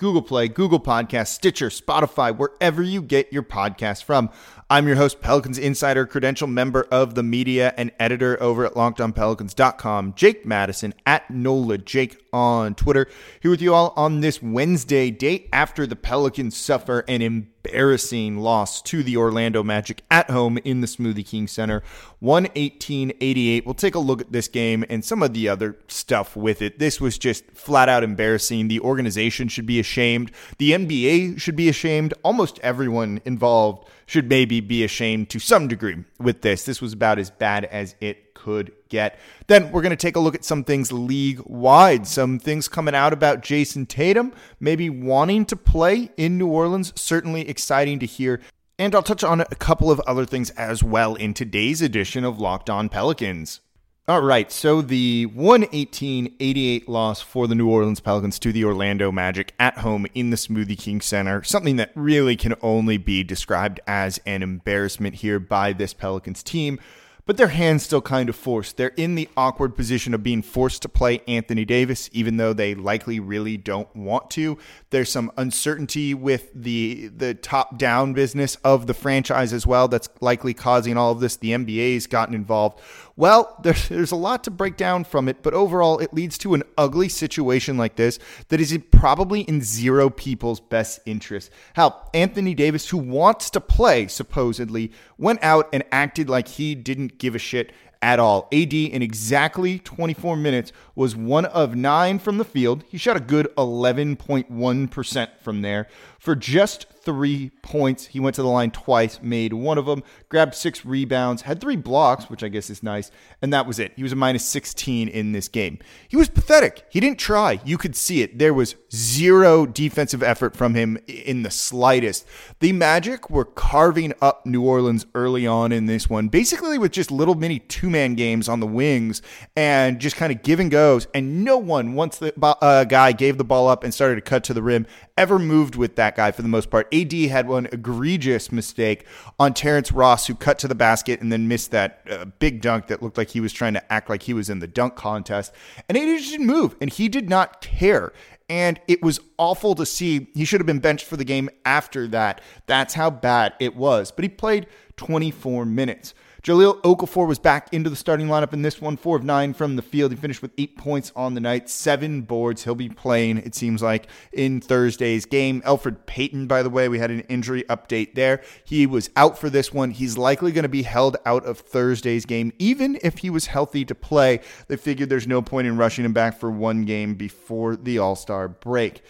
Google Play, Google Podcasts, Stitcher, Spotify, wherever you get your podcast from. I'm your host, Pelicans Insider, credential member of the media and editor over at LockedOnPelicans.com, Jake Madison at NOLA Jake on Twitter. Here with you all on this Wednesday, day after the Pelicans suffer an embarrassing loss to the Orlando Magic at home in the Smoothie King Center, 118-88. We'll take a look at this game and some of the other stuff with it. This was just flat out embarrassing. The organization should be ashamed. The NBA should be ashamed. Almost everyone involved should maybe be ashamed to some degree with this. This was about as bad as it could get. Then we're going to take a look at some things league wide, some things coming out about Jayson Tatum, maybe wanting to play in New Orleans. Certainly exciting to hear. And I'll touch on a couple of other things as well in today's edition of Locked On Pelicans. All right, so the 118 88 loss for the New Orleans Pelicans to the Orlando Magic at home in the Smoothie King Center, something that really can only be described as an embarrassment here by this Pelicans team but their hands still kind of forced. They're in the awkward position of being forced to play Anthony Davis, even though they likely really don't want to. There's some uncertainty with the the top down business of the franchise as well that's likely causing all of this. The NBA's gotten involved. Well, there's, there's a lot to break down from it, but overall, it leads to an ugly situation like this that is probably in zero people's best interest. Hell, Anthony Davis, who wants to play, supposedly, went out and acted like he didn't give a shit at all. AD in exactly 24 minutes was one of nine from the field. He shot a good 11.1% from there for just three points. He went to the line twice, made one of them, grabbed six rebounds, had three blocks, which I guess is nice, and that was it. He was a minus 16 in this game. He was pathetic. He didn't try. You could see it. There was zero defensive effort from him in the slightest. The Magic were carving up New Orleans early on in this one, basically with just little mini two man games on the wings and just kind of give and goes. And no one, once the uh, guy gave the ball up and started to cut to the rim, ever moved with that guy for the most part. AD had one egregious mistake on Terrence Ross, who cut to the basket and then missed that uh, big dunk that looked like he was trying to act like he was in the dunk contest. And AD just didn't move, and he did not care. And it was awful to see. He should have been benched for the game after that. That's how bad it was. But he played 24 minutes. Jahlil Okafor was back into the starting lineup in this one, four of nine from the field. He finished with eight points on the night, seven boards. He'll be playing, it seems like, in Thursday's game. Elfrid Payton, by the way, we had an injury update there. He was out for this one. He's likely going to be held out of Thursday's game, even if he was healthy to play. They figured there's no point in rushing him back for one game before the All Star break.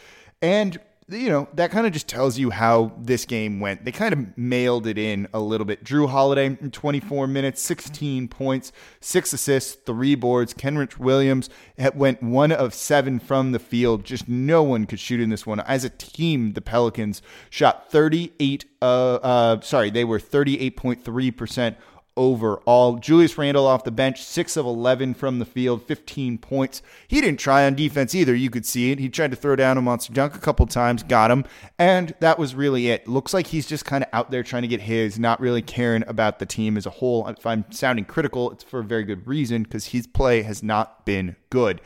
And you know, that kind of just tells you how this game went. They kind of mailed it in a little bit. Jrue Holiday in 24 minutes, 16 points, six assists, three boards. Kenrich Williams went one of seven from the field. Just no one could shoot in this one. As a team, the Pelicans shot 38, uh, uh, sorry, they were 38.3% overall. Julius Randle off the bench, 6 of 11 from the field, 15 points. He didn't try on defense either. You could see it. He tried to throw down a monster dunk a couple times, got him, and that was really it. Looks like he's just kind of out there trying to get his, not really caring about the team as a whole. If I'm sounding critical, it's for a very good reason because his play has not been good.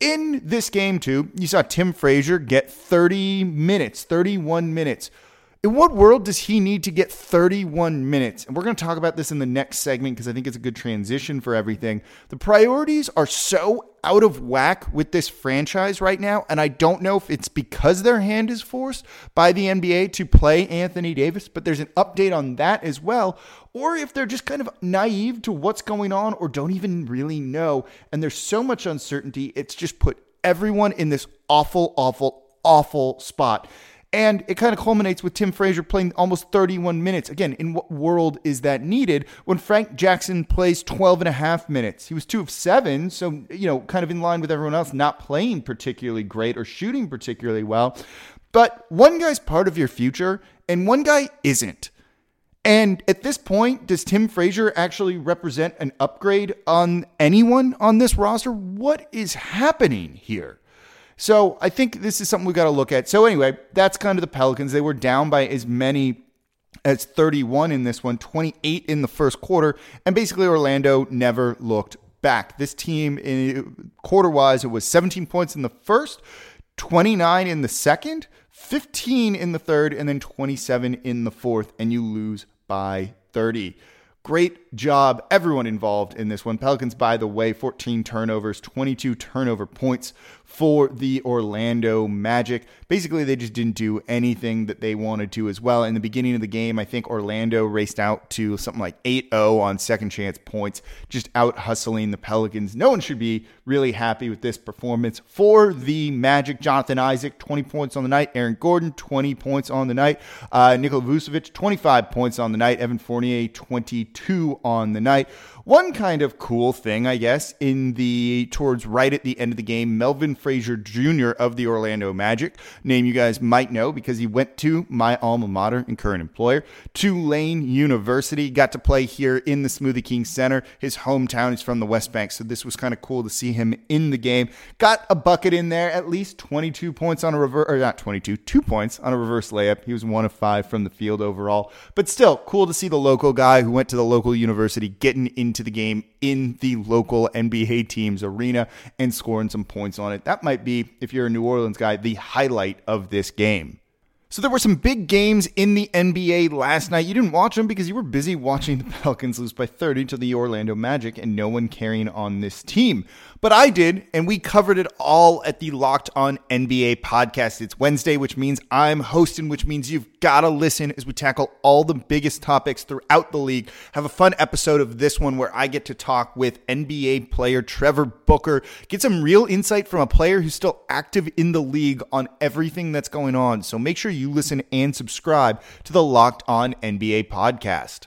In this game, too, you saw Tim Frazier get 30 minutes, 31 minutes In what world does he need to get 31 minutes? And we're going to talk about this in the next segment because I think it's a good transition for everything. The priorities are so out of whack with this franchise right now. And I don't know if it's because their hand is forced by the NBA to play Anthony Davis, but there's an update on that as well. Or if they're just kind of naive to what's going on or don't even really know. And there's so much uncertainty, it's just put everyone in this awful, awful, awful spot. And it kind of culminates with Tim Frazier playing almost 31 minutes. Again, in what world is that needed when Frank Jackson plays 12 and a half minutes? He was two of seven, so, you know, kind of in line with everyone else, not playing particularly great or shooting particularly well. But one guy's part of your future, and one guy isn't. And at this point, does Tim Frazier actually represent an upgrade on anyone on this roster? What is happening here? So I think this is something we've got to look at. So anyway, that's kind of the Pelicans. They were down by as many as 31 in this one, 28 in the first quarter, and basically Orlando never looked back. This team, eh, in quarter wise, it was 17 points in the first, 29 in the second, 15 in the third, and then 27 in the fourth, and you lose by 30. Great job, everyone involved in this one. Pelicans, by the way, 14 turnovers, 22 turnover points for the Orlando Magic. Basically, they just didn't do anything that they wanted to as well. In the beginning of the game, I think Orlando raced out to something like 8 0 on second chance points, just out hustling the Pelicans. No one should be really happy with this performance for the Magic. Jonathan Isaac, 20 points on the night. Aaron Gordon, 20 points on the night. Uh, Nikola Vucevic, 25 points on the night. Evan Fournier, 22 on the night. One kind of cool thing, I guess, in the towards right at the end of the game, Melvin Frazier Jr. of the Orlando Magic, name you guys might know because he went to my alma mater and current employer, Tulane University. Got to play here in the Smoothie King Center. His hometown is from the West Bank, so this was kind of cool to see him in the game. Got a bucket in there, at least 22 points on a reverse, or not 22, two points on a reverse layup. He was one of five from the field overall, but still cool to see the local guy who went to the local university getting into the game in the local NBA team's arena and scoring some points on it. That might be, if you're a New Orleans guy, the highlight of this game. So there were some big games in the NBA last night. You didn't watch them because you were busy watching the Pelicans lose by 30 to the Orlando Magic and no one carrying on this team. But I did, and we covered it all at the Locked On NBA podcast. It's Wednesday, which means I'm hosting, which means you've got to listen as we tackle all the biggest topics throughout the league. Have a fun episode of this one where I get to talk with NBA player Trevor Booker, get some real insight from a player who's still active in the league on everything that's going on. So make sure you listen and subscribe to the Locked On NBA podcast.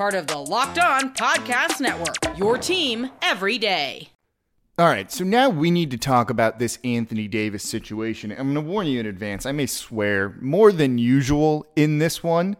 part of the Locked On Podcast Network. Your team every day. All right, so now we need to talk about this Anthony Davis situation. I'm going to warn you in advance. I may swear more than usual in this one.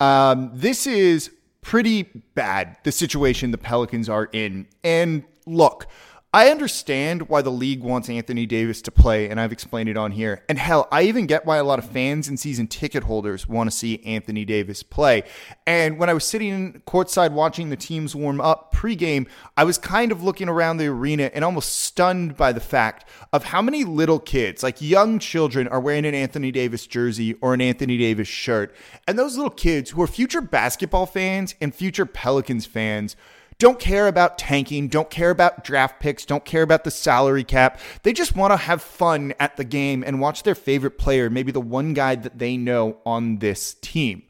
Um, this is pretty bad, the situation the Pelicans are in. And look, I understand why the league wants Anthony Davis to play, and I've explained it on here. And hell, I even get why a lot of fans and season ticket holders want to see Anthony Davis play. And when I was sitting courtside watching the teams warm up pregame, I was kind of looking around the arena and almost stunned by the fact of how many little kids, like young children, are wearing an Anthony Davis jersey or an Anthony Davis shirt. And those little kids who are future basketball fans and future Pelicans fans don't care about tanking, don't care about draft picks, don't care about the salary cap. They just want to have fun at the game and watch their favorite player, maybe the one guy that they know on this team.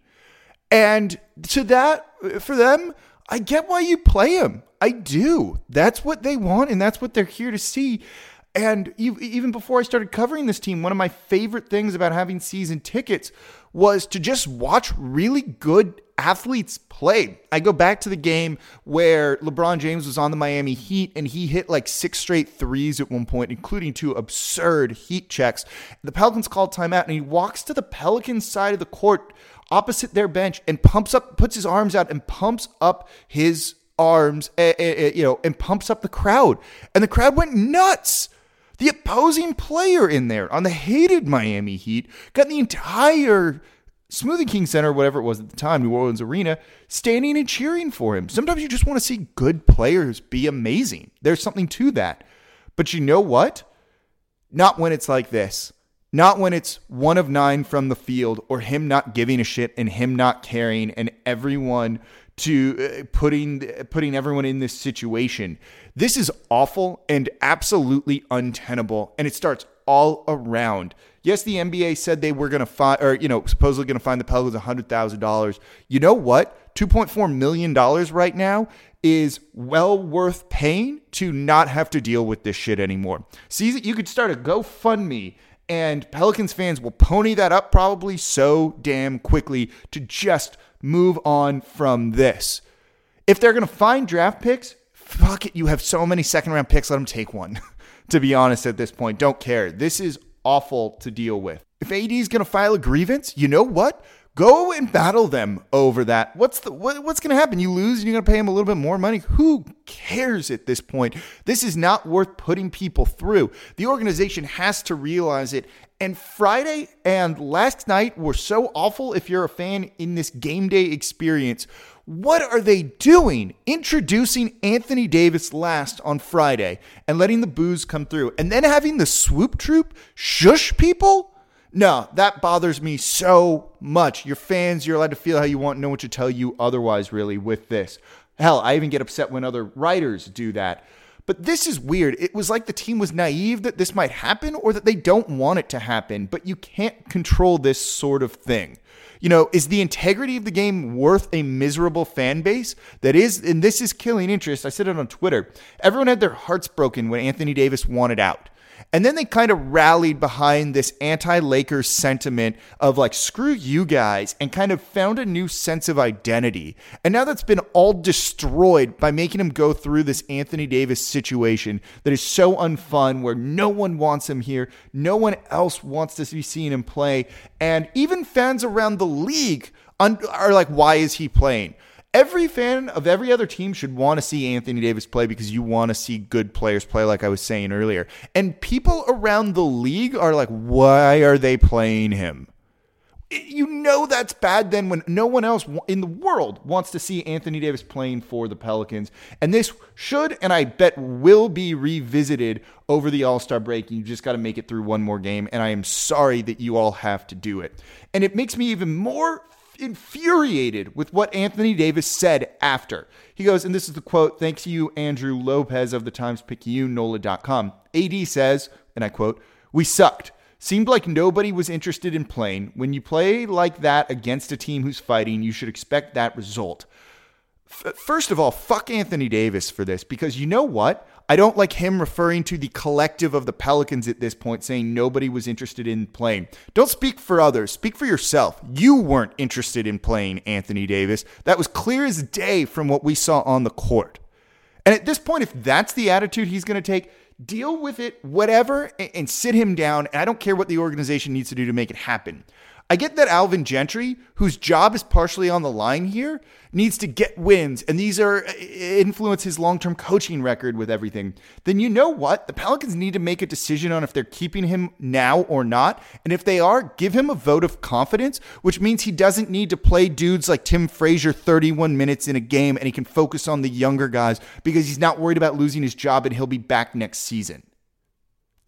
And to that, for them, I get why you play him. I do. That's what they want, and that's what they're here to see. And even before I started covering this team, one of my favorite things about having season tickets was to just watch really good athletes play. I go back to the game where LeBron James was on the Miami Heat and he hit like six straight threes at one point, including two absurd heat checks. The Pelicans called timeout and he walks to the Pelicans side of the court opposite their bench and pumps up, puts his arms out and pumps up his arms, uh, uh, you know, and pumps up the crowd. And the crowd went nuts. The opposing player in there on the hated Miami Heat got the entire Smoothie King Center, whatever it was at the time, New Orleans Arena, standing and cheering for him. Sometimes you just want to see good players be amazing. There's something to that. But you know what? Not when it's like this. Not when it's one of nine from the field or him not giving a shit and him not caring and everyone to uh, putting putting everyone in this situation. This is awful and absolutely untenable and it starts all around. Yes, the NBA said they were going to find, or you know, supposedly going to find the Pelicans hundred thousand dollars. You know what? Two point four million dollars right now is well worth paying to not have to deal with this shit anymore. See, you could start a GoFundMe and Pelicans fans will pony that up probably so damn quickly to just move on from this. If they're going to find draft picks, fuck it. You have so many second round picks. Let them take one. to be honest, at this point, don't care. This is awful to deal with. If AD is going to file a grievance, you know what? Go and battle them over that. What's the what, what's going to happen? You lose and you're going to pay them a little bit more money. Who cares at this point? This is not worth putting people through. The organization has to realize it. And Friday and last night were so awful if you're a fan in this game day experience. What are they doing? Introducing Anthony Davis last on Friday and letting the boos come through and then having the swoop troop shush people? No, that bothers me so much. Your fans, you're allowed to feel how you want. No one should tell you otherwise, really, with this. Hell, I even get upset when other writers do that. But this is weird. It was like the team was naive that this might happen or that they don't want it to happen, but you can't control this sort of thing. You know, is the integrity of the game worth a miserable fan base that is, and this is killing interest? I said it on Twitter. Everyone had their hearts broken when Anthony Davis wanted out. And then they kind of rallied behind this anti Lakers sentiment of like, screw you guys, and kind of found a new sense of identity. And now that's been all destroyed by making him go through this Anthony Davis situation that is so unfun, where no one wants him here, no one else wants to be seeing him play. And even fans around the league are like, why is he playing? Every fan of every other team should want to see Anthony Davis play because you want to see good players play, like I was saying earlier. And people around the league are like, why are they playing him? You know that's bad then when no one else in the world wants to see Anthony Davis playing for the Pelicans. And this should, and I bet will be revisited over the All Star break. You just got to make it through one more game. And I am sorry that you all have to do it. And it makes me even more infuriated with what Anthony Davis said after. He goes, and this is the quote, thanks to you, Andrew Lopez of the Times Picayune, NOLA.com. AD says, and I quote, We sucked. Seemed like nobody was interested in playing. When you play like that against a team who's fighting, you should expect that result. F- first of all, fuck Anthony Davis for this because you know what? I don't like him referring to the collective of the Pelicans at this point, saying nobody was interested in playing. Don't speak for others, speak for yourself. You weren't interested in playing Anthony Davis. That was clear as day from what we saw on the court. And at this point, if that's the attitude he's going to take, deal with it, whatever, and sit him down. And I don't care what the organization needs to do to make it happen. I get that Alvin Gentry, whose job is partially on the line here, needs to get wins, and these are uh, influence his long-term coaching record with everything. Then you know what? The Pelicans need to make a decision on if they're keeping him now or not. And if they are, give him a vote of confidence, which means he doesn't need to play dudes like Tim Frazier 31 minutes in a game and he can focus on the younger guys because he's not worried about losing his job and he'll be back next season.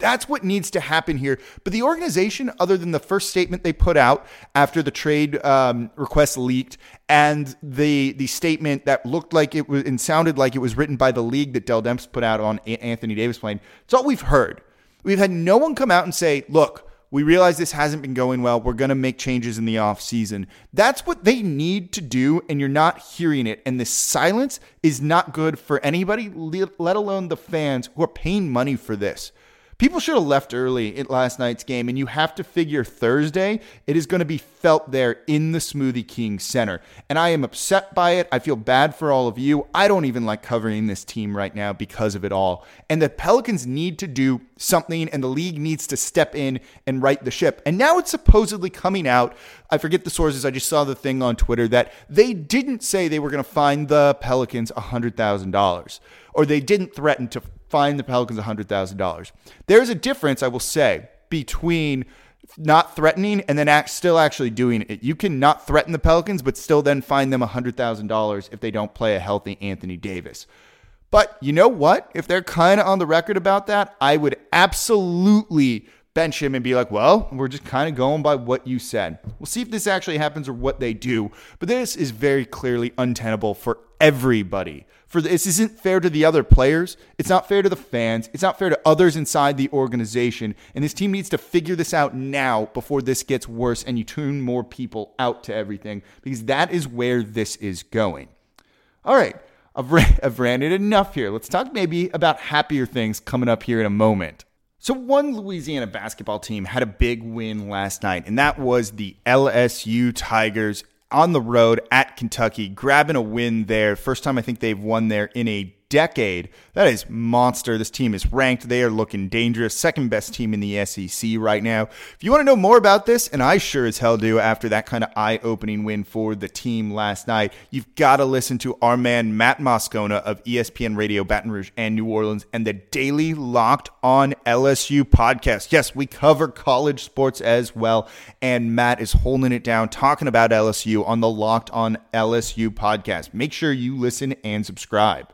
That's what needs to happen here. But the organization, other than the first statement they put out after the trade um, request leaked, and the the statement that looked like it was and sounded like it was written by the league that Dell Demps put out on Anthony Davis playing, it's all we've heard. We've had no one come out and say, "Look, we realize this hasn't been going well. We're going to make changes in the off season." That's what they need to do, and you're not hearing it. And this silence is not good for anybody, let alone the fans who are paying money for this. People should have left early at last night's game, and you have to figure Thursday it is going to be felt there in the Smoothie King Center. And I am upset by it. I feel bad for all of you. I don't even like covering this team right now because of it all. And the Pelicans need to do something, and the league needs to step in and right the ship. And now it's supposedly coming out. I forget the sources. I just saw the thing on Twitter that they didn't say they were going to find the Pelicans $100,000 or they didn't threaten to fine the Pelicans $100,000. There's a difference, I will say, between not threatening and then act, still actually doing it. You can not threaten the Pelicans, but still then fine them $100,000 if they don't play a healthy Anthony Davis. But you know what? If they're kind of on the record about that, I would absolutely bench him and be like, well, we're just kind of going by what you said. We'll see if this actually happens or what they do. But this is very clearly untenable for everybody for this isn't fair to the other players. It's not fair to the fans. It's not fair to others inside the organization. And this team needs to figure this out now before this gets worse and you tune more people out to everything because that is where this is going. All right, I've, ran, I've ranted enough here. Let's talk maybe about happier things coming up here in a moment. So, one Louisiana basketball team had a big win last night, and that was the LSU Tigers on the road at Kentucky, grabbing a win there. First time I think they've won there in a decade. That is monster. This team is ranked. They are looking dangerous. Second best team in the SEC right now. If you want to know more about this, and I sure as hell do after that kind of eye opening win for the team last night, you've got to listen to our man Matt Moscona of ESPN Radio Baton Rouge and New Orleans and the daily Locked on LSU podcast. Yes, we cover college sports as well. And Matt is holding it down, talking about LSU on the Locked on LSU podcast. Make sure you listen and subscribe.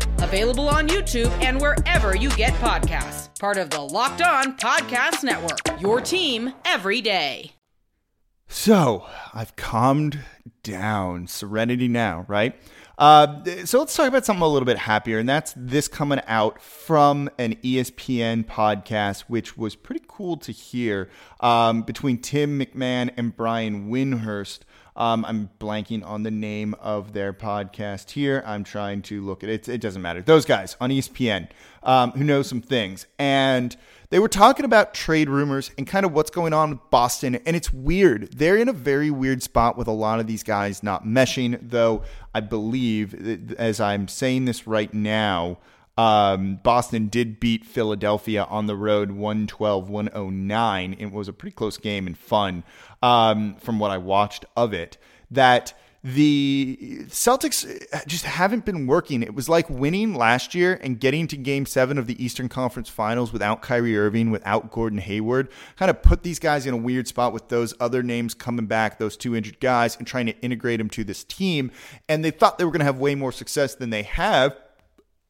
available on YouTube and wherever you get podcasts part of the Locked On Podcast Network. Your team every day. So I've calmed down. Serenity now, right? Uh, so let's talk about something a little bit happier, and that's this coming out from an ESPN podcast, which was pretty cool to hear um, between Tim McMahon and Brian Windhorst. Um, I'm blanking on the name of their podcast here. I'm trying to look at it. It doesn't matter. Those guys on ESPN um, who know some things. And they were talking about trade rumors and kind of what's going on with Boston. And it's weird. They're in a very weird spot with a lot of these guys not meshing, though I believe, as I'm saying this right now, um, Boston did beat Philadelphia on the road 112 109. It was a pretty close game and fun um, from what I watched of it. That the Celtics just haven't been working. It was like winning last year and getting to game seven of the Eastern Conference Finals without Kyrie Irving, without Gordon Hayward. Kind of put these guys in a weird spot with those other names coming back, those two injured guys, and trying to integrate them to this team. And they thought they were going to have way more success than they have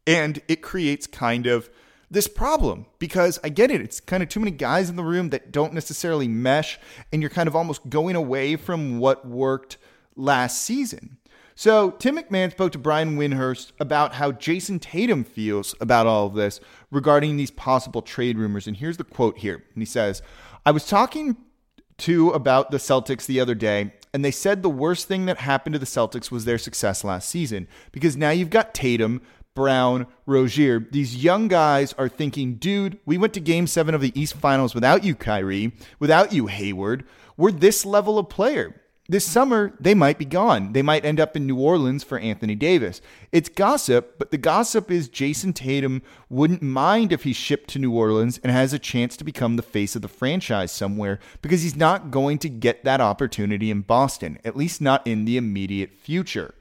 and it creates kind of this problem because I get it. It's kind of too many guys in the room that don't necessarily mesh, and you're kind of almost going away from what worked last season. So, Tim McMahon spoke to Brian Windhorst about how Jayson Tatum feels about all of this regarding these possible trade rumors. And here's the quote here. And he says, I was talking to about the Celtics the other day, and they said the worst thing that happened to the Celtics was their success last season because now you've got Tatum Brown, Rozier. These young guys are thinking, dude, we went to game seven of the East Finals without you, Kyrie, without you, Hayward. We're this level of player. This summer, they might be gone. They might end up in New Orleans for Anthony Davis. It's gossip, but the gossip is Jayson Tatum wouldn't mind if he's shipped to New Orleans and has a chance to become the face of the franchise somewhere because he's not going to get that opportunity in Boston, at least not in the immediate future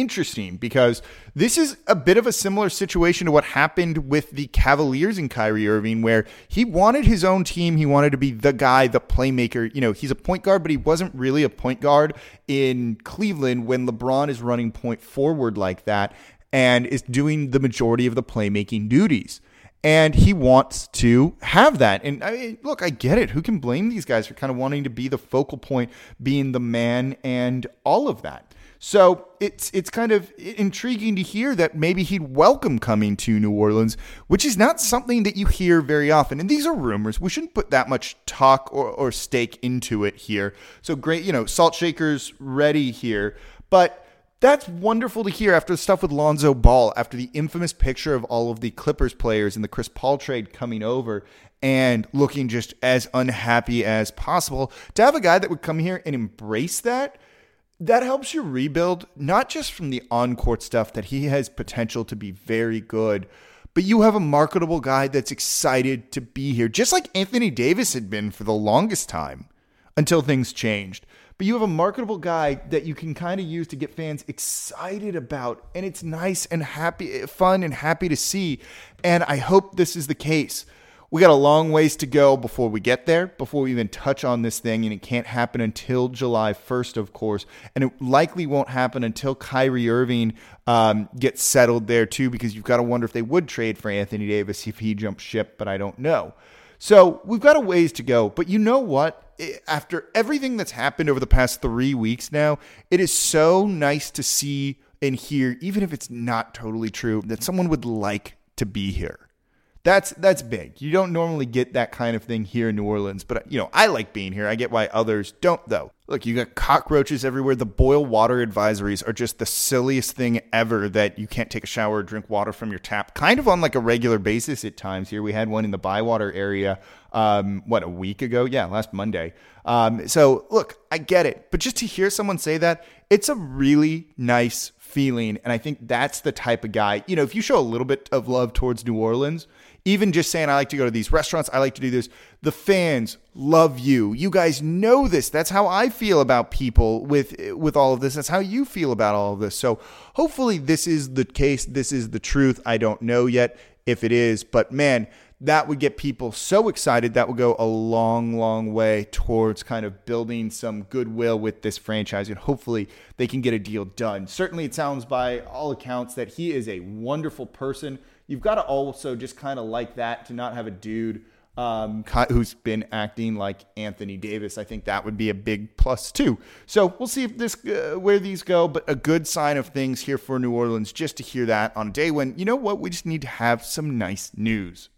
interesting because this is a bit of a similar situation to what happened with the Cavaliers and Kyrie Irving, where he wanted his own team. He wanted to be the guy, the playmaker. You know, he's a point guard, but he wasn't really a point guard in Cleveland when LeBron is running point forward like that and is doing the majority of the playmaking duties. And he wants to have that. And I mean, look, I get it. Who can blame these guys for kind of wanting to be the focal point, being the man, and all of that? So it's it's kind of intriguing to hear that maybe he'd welcome coming to New Orleans, which is not something that you hear very often. And these are rumors. We shouldn't put that much talk or, or stake into it here. So great, you know, salt shakers ready here. But that's wonderful to hear after the stuff with Lonzo Ball, after the infamous picture of all of the Clippers players in the Chris Paul trade coming over and looking just as unhappy as possible. To have a guy that would come here and embrace that that helps you rebuild not just from the on-court stuff that he has potential to be very good but you have a marketable guy that's excited to be here just like Anthony Davis had been for the longest time until things changed. But you have a marketable guy that you can kind of use to get fans excited about and it's nice and happy fun and happy to see and I hope this is the case we got a long ways to go before we get there, before we even touch on this thing, and it can't happen until July 1st, of course. And it likely won't happen until Kyrie Irving um, gets settled there, too, because you've got to wonder if they would trade for Anthony Davis if he jumps ship, but I don't know. So we've got a ways to go. But you know what? After everything that's happened over the past three weeks now, it is so nice to see and hear, even if it's not totally true, that someone would like to be here. That's that's big. You don't normally get that kind of thing here in New Orleans, but you know, I like being here. I get why others don't though. Look, you got cockroaches everywhere. The boil water advisories are just the silliest thing ever that you can't take a shower or drink water from your tap. Kind of on like a regular basis at times here. We had one in the Bywater area um, what, a week ago? Yeah, last Monday. Um, so look, I get it. But just to hear someone say that, it's a really nice feeling. And I think that's the type of guy, you know, if you show a little bit of love towards New Orleans, even just saying I like to go to these restaurants, I like to do this. The fans love you. You guys know this. That's how I feel about people with with all of this. That's how you feel about all of this. So hopefully this is the case. This is the truth. I don't know yet if it is, but man, that would get people so excited that would go a long long way towards kind of building some goodwill with this franchise and hopefully they can get a deal done certainly it sounds by all accounts that he is a wonderful person you've got to also just kind of like that to not have a dude um, who's been acting like Anthony Davis. I think that would be a big plus too. So we'll see if this uh, where these go, but a good sign of things here for New Orleans just to hear that on a day when you know what we just need to have some nice news.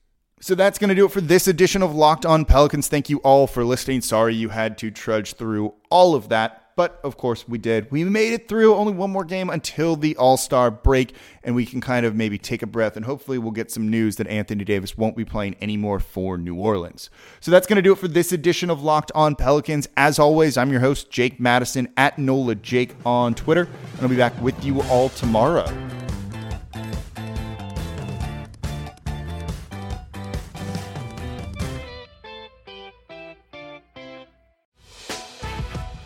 So that's going to do it for this edition of Locked On Pelicans. Thank you all for listening. Sorry you had to trudge through all of that. But of course, we did. We made it through only one more game until the All Star break, and we can kind of maybe take a breath and hopefully we'll get some news that Anthony Davis won't be playing anymore for New Orleans. So that's going to do it for this edition of Locked On Pelicans. As always, I'm your host, Jake Madison at NOLA Jake on Twitter, and I'll be back with you all tomorrow.